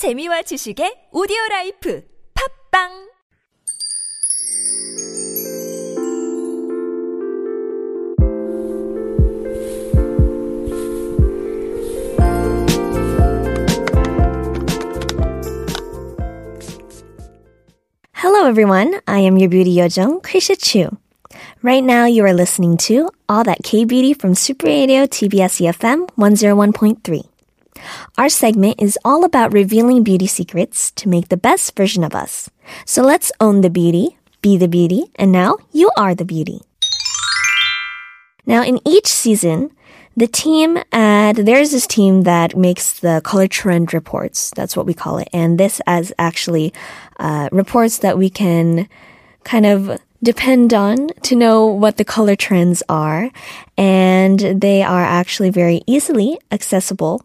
재미와 지식의 오디오 라이프 팝빵 Hello, everyone. I am your beauty yojong, Krisha Chu. Right now, you are listening to All That K Beauty from Super Radio TBS EFM 101.3. Our segment is all about revealing beauty secrets to make the best version of us. So let's own the beauty, be the beauty, and now you are the beauty. Now, in each season, the team at there's this team that makes the color trend reports. That's what we call it, and this as actually uh, reports that we can kind of depend on to know what the color trends are, and they are actually very easily accessible.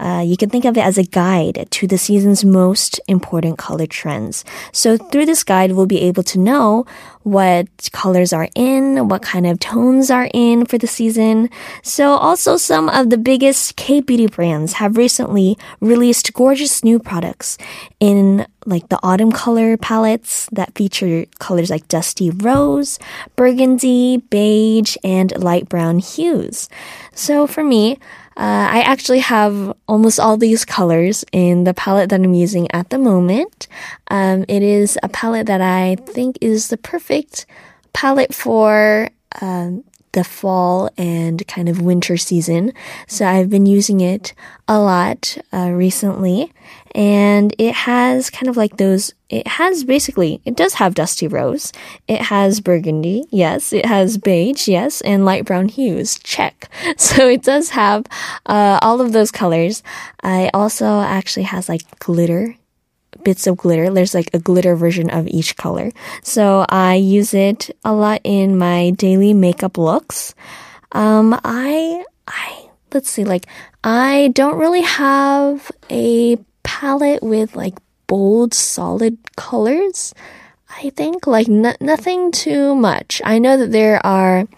Uh, you can think of it as a guide to the season's most important color trends. So through this guide, we'll be able to know what colors are in, what kind of tones are in for the season. So also some of the biggest K-beauty brands have recently released gorgeous new products in like the autumn color palettes that feature colors like dusty rose, burgundy, beige, and light brown hues. So for me, uh, I actually have almost all these colors in the palette that I'm using at the moment. Um, it is a palette that I think is the perfect palette for um, the fall and kind of winter season. So I've been using it a lot uh, recently. And it has kind of like those, it has basically, it does have dusty rose. It has burgundy, yes. It has beige, yes. And light brown hues, check. So it does have uh, all of those colors. I also actually has like glitter bits of glitter. There's like a glitter version of each color. So I use it a lot in my daily makeup looks. Um, I, I, let's see, like, I don't really have a palette with like bold, solid colors. I think like nothing too much. I know that there are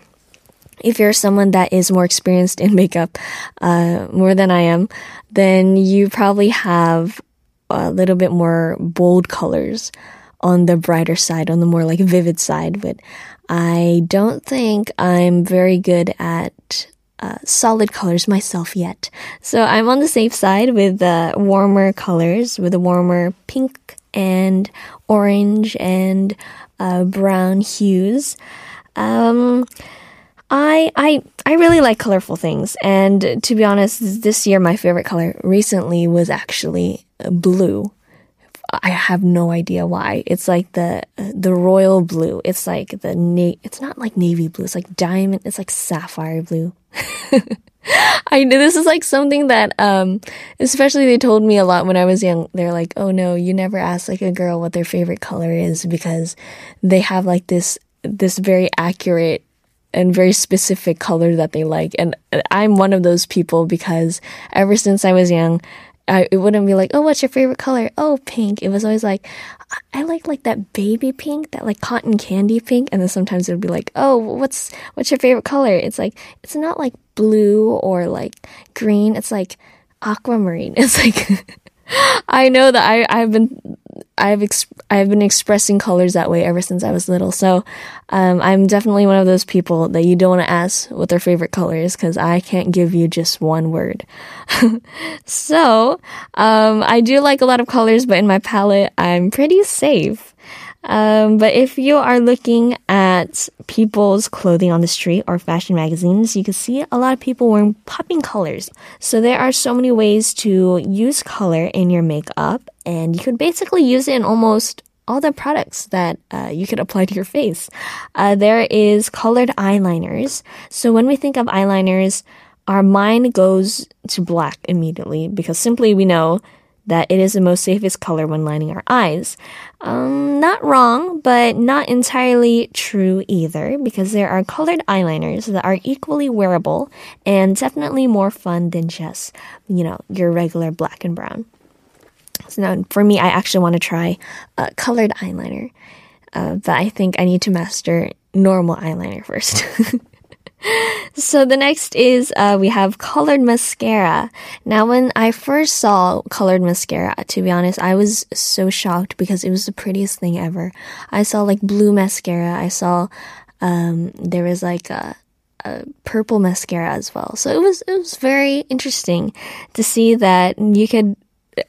if you're someone that is more experienced in makeup, uh, more than I am, then you probably have a little bit more bold colors on the brighter side, on the more like vivid side, but I don't think I'm very good at uh, solid colors myself yet. So I'm on the safe side with the warmer colors, with the warmer pink and orange and uh, brown hues. Um, I I I really like colorful things, and to be honest, this year my favorite color recently was actually blue. I have no idea why. It's like the the royal blue. It's like the na- It's not like navy blue. It's like diamond. It's like sapphire blue. I know this is like something that, um, especially they told me a lot when I was young. They're like, "Oh no, you never ask like a girl what their favorite color is because they have like this this very accurate and very specific color that they like." And I'm one of those people because ever since I was young, I, it wouldn't be like, oh, what's your favorite color? Oh, pink. It was always like, I like like that baby pink, that like cotton candy pink. And then sometimes it would be like, oh, what's what's your favorite color? It's like it's not like blue or like green. It's like aquamarine. It's like I know that I I've been I've ex- I've been expressing colors that way ever since I was little. So um, I'm definitely one of those people that you don't want to ask what their favorite color is because I can't give you just one word. so um, I do like a lot of colors, but in my palette, I'm pretty safe. Um, but if you are looking at people's clothing on the street or fashion magazines, you can see a lot of people wearing popping colors. So there are so many ways to use color in your makeup, and you could basically use it in almost all the products that uh, you could apply to your face. Uh, there is colored eyeliners. So when we think of eyeliners, our mind goes to black immediately because simply we know that it is the most safest color when lining our eyes. Um, not wrong, but not entirely true either, because there are colored eyeliners that are equally wearable and definitely more fun than just, you know, your regular black and brown. So now, for me, I actually want to try a colored eyeliner, uh, but I think I need to master normal eyeliner first. so the next is uh, we have colored mascara. Now, when I first saw colored mascara, to be honest, I was so shocked because it was the prettiest thing ever. I saw like blue mascara. I saw um, there was like a, a purple mascara as well. So it was it was very interesting to see that you could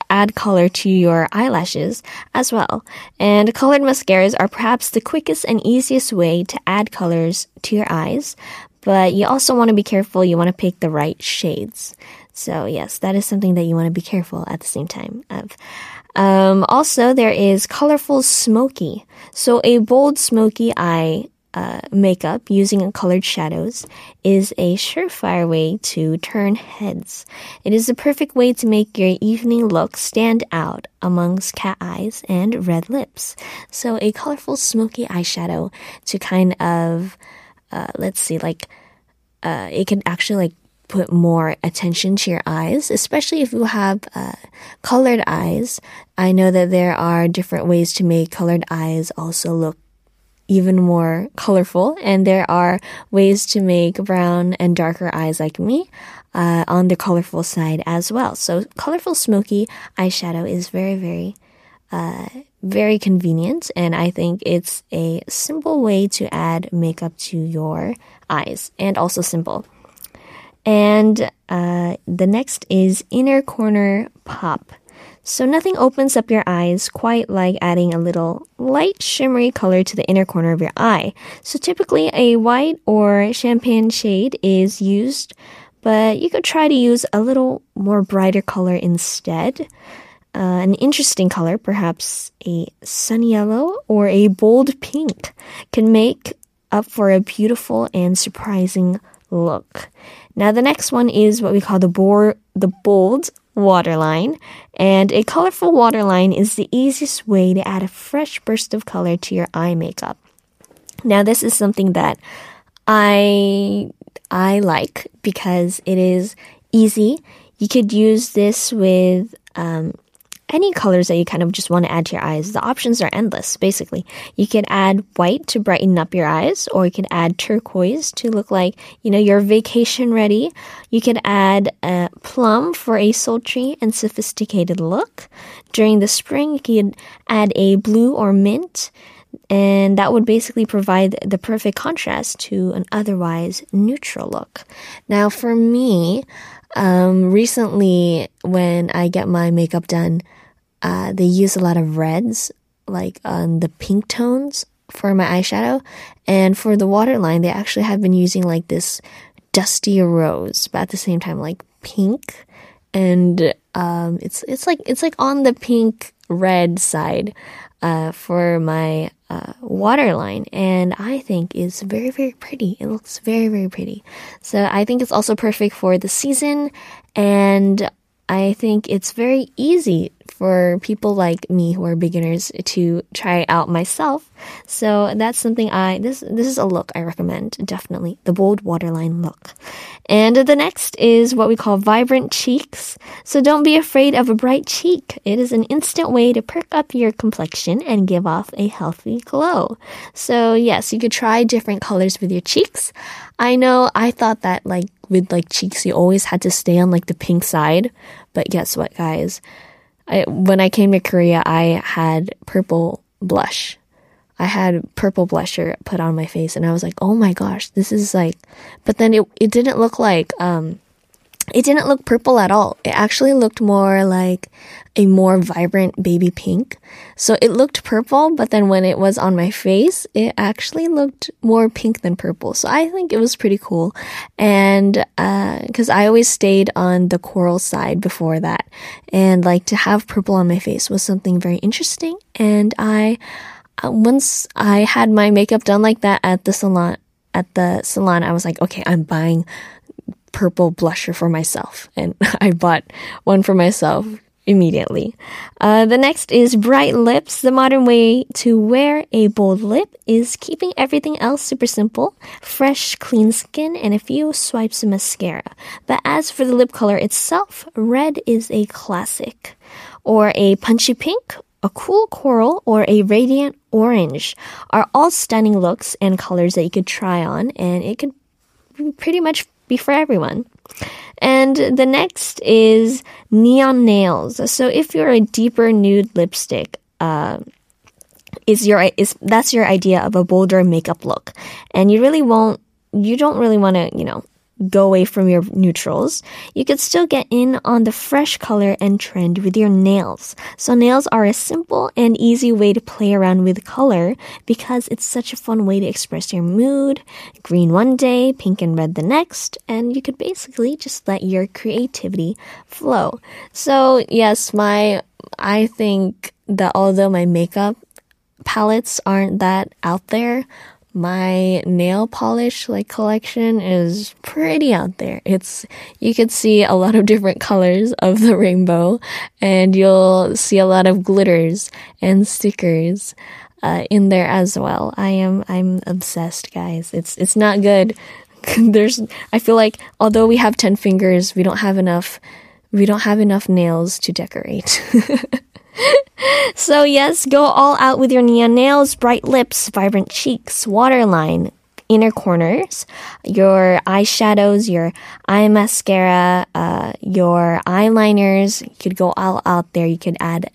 add color to your eyelashes as well. And colored mascaras are perhaps the quickest and easiest way to add colors to your eyes, but you also want to be careful. You want to pick the right shades. So yes, that is something that you want to be careful at the same time of. Um, also, there is colorful smoky. So a bold smoky eye uh, makeup using colored shadows is a surefire way to turn heads. It is the perfect way to make your evening look stand out amongst cat eyes and red lips. So a colorful smoky eyeshadow to kind of, uh, let's see, like, uh, it can actually like put more attention to your eyes, especially if you have uh, colored eyes. I know that there are different ways to make colored eyes also look even more colorful. And there are ways to make brown and darker eyes like me uh, on the colorful side as well. So colorful smoky eyeshadow is very, very, uh, very convenient. And I think it's a simple way to add makeup to your eyes and also simple. And uh, the next is inner corner pop. So nothing opens up your eyes quite like adding a little light shimmery color to the inner corner of your eye. So typically a white or champagne shade is used, but you could try to use a little more brighter color instead. Uh, an interesting color, perhaps a sun yellow or a bold pink, can make up for a beautiful and surprising look. Now the next one is what we call the bore, the bold waterline. And a colorful waterline is the easiest way to add a fresh burst of color to your eye makeup. Now this is something that I I like because it is easy. You could use this with um, any colors that you kind of just want to add to your eyes. The options are endless, basically. You could add white to brighten up your eyes, or you could add turquoise to look like, you know, you're vacation ready. You could add a plum for a sultry and sophisticated look. During the spring, you could add a blue or mint and that would basically provide the perfect contrast to an otherwise neutral look. Now, for me, um, recently when I get my makeup done, uh, they use a lot of reds, like on the pink tones for my eyeshadow. And for the waterline, they actually have been using like this dusty rose, but at the same time, like pink. And um, it's it's like it's like on the pink red side uh, for my uh, waterline, and I think is very very pretty. It looks very very pretty. So I think it's also perfect for the season, and I think it's very easy for people like me who are beginners to try out myself. So that's something I this this is a look I recommend definitely the bold waterline look. And the next is what we call vibrant cheeks. So don't be afraid of a bright cheek. It is an instant way to perk up your complexion and give off a healthy glow. So yes, you could try different colors with your cheeks. I know I thought that like with like cheeks you always had to stay on like the pink side, but guess what guys? I, when I came to Korea, I had purple blush. I had purple blusher put on my face and I was like, "Oh my gosh, this is like..." But then it it didn't look like um it didn't look purple at all. It actually looked more like a more vibrant baby pink. So it looked purple, but then when it was on my face, it actually looked more pink than purple. So I think it was pretty cool. And, uh, cause I always stayed on the coral side before that. And like to have purple on my face was something very interesting. And I, once I had my makeup done like that at the salon, at the salon, I was like, okay, I'm buying purple blusher for myself. And I bought one for myself immediately. Uh, the next is bright lips. The modern way to wear a bold lip is keeping everything else super simple, fresh, clean skin, and a few swipes of mascara. But as for the lip color itself, red is a classic. Or a punchy pink, a cool coral, or a radiant orange are all stunning looks and colors that you could try on, and it could pretty much be for everyone. And the next is neon nails. So if you're a deeper nude lipstick, uh, is your is that's your idea of a bolder makeup look, and you really won't you don't really want to you know go away from your neutrals, you could still get in on the fresh color and trend with your nails. So nails are a simple and easy way to play around with color because it's such a fun way to express your mood. Green one day, pink and red the next, and you could basically just let your creativity flow. So yes, my, I think that although my makeup palettes aren't that out there, my nail polish like collection is pretty out there. It's you could see a lot of different colors of the rainbow and you'll see a lot of glitters and stickers uh, in there as well. I am I'm obsessed, guys. It's it's not good. There's I feel like although we have 10 fingers, we don't have enough we don't have enough nails to decorate. so, yes, go all out with your neon nails, bright lips, vibrant cheeks, waterline, inner corners, your eyeshadows, your eye mascara, uh, your eyeliners. You could go all out there. You could add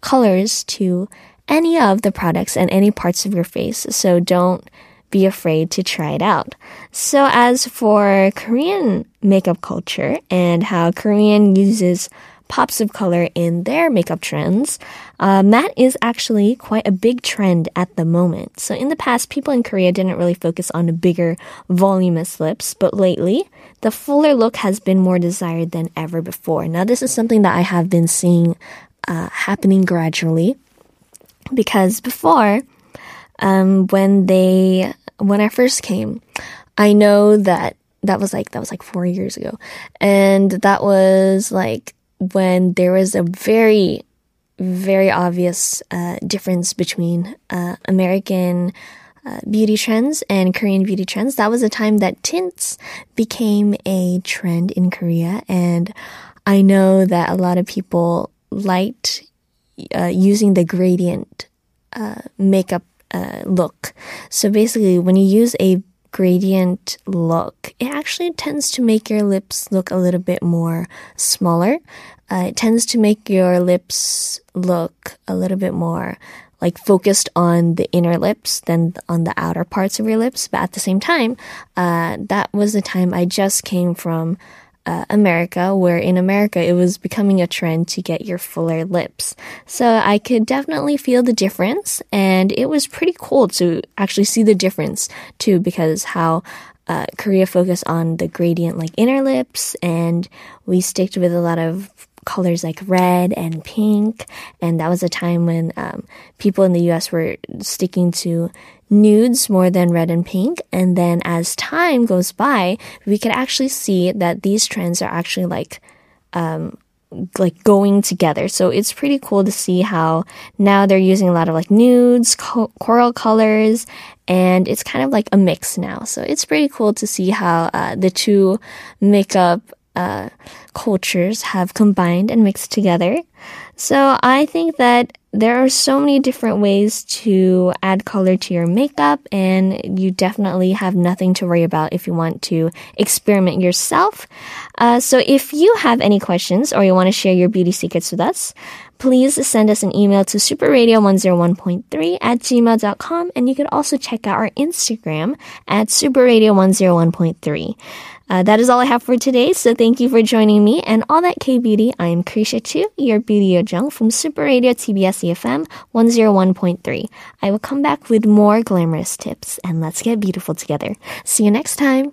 colors to any of the products and any parts of your face. So don't be afraid to try it out. So as for Korean makeup culture and how Korean uses pops of color in their makeup trends, uh, matte is actually quite a big trend at the moment. So in the past, people in Korea didn't really focus on bigger, voluminous lips, but lately, the fuller look has been more desired than ever before. Now, this is something that I have been seeing uh, happening gradually because before, um, when they when I first came, I know that that was like that was like four years ago, and that was like when there was a very, very obvious uh, difference between uh, American uh, beauty trends and Korean beauty trends. That was a time that tints became a trend in Korea, and I know that a lot of people liked uh, using the gradient uh, makeup uh, look. So basically, when you use a gradient look, it actually tends to make your lips look a little bit more smaller. Uh, it tends to make your lips look a little bit more like focused on the inner lips than on the outer parts of your lips. But at the same time, uh, that was the time I just came from uh, America, where in America it was becoming a trend to get your fuller lips. So I could definitely feel the difference, and it was pretty cool to actually see the difference too, because how uh, Korea focused on the gradient like inner lips, and we sticked with a lot of colors like red and pink. And that was a time when um, people in the US were sticking to nudes more than red and pink. And then as time goes by, we could actually see that these trends are actually like, um, like going together. So it's pretty cool to see how now they're using a lot of like nudes, co- coral colors, and it's kind of like a mix now. So it's pretty cool to see how uh, the two makeup uh, cultures have combined and mixed together. So I think that there are so many different ways to add color to your makeup, and you definitely have nothing to worry about if you want to experiment yourself. Uh, so if you have any questions or you want to share your beauty secrets with us, please send us an email to superradio101.3 at gmail.com, and you can also check out our Instagram at superradio101.3. Uh, that is all I have for today. So thank you for joining me and all that K beauty. I am Krisha Chu, your beauty Yojung from Super Radio TBS EFM 101.3. I will come back with more glamorous tips and let's get beautiful together. See you next time.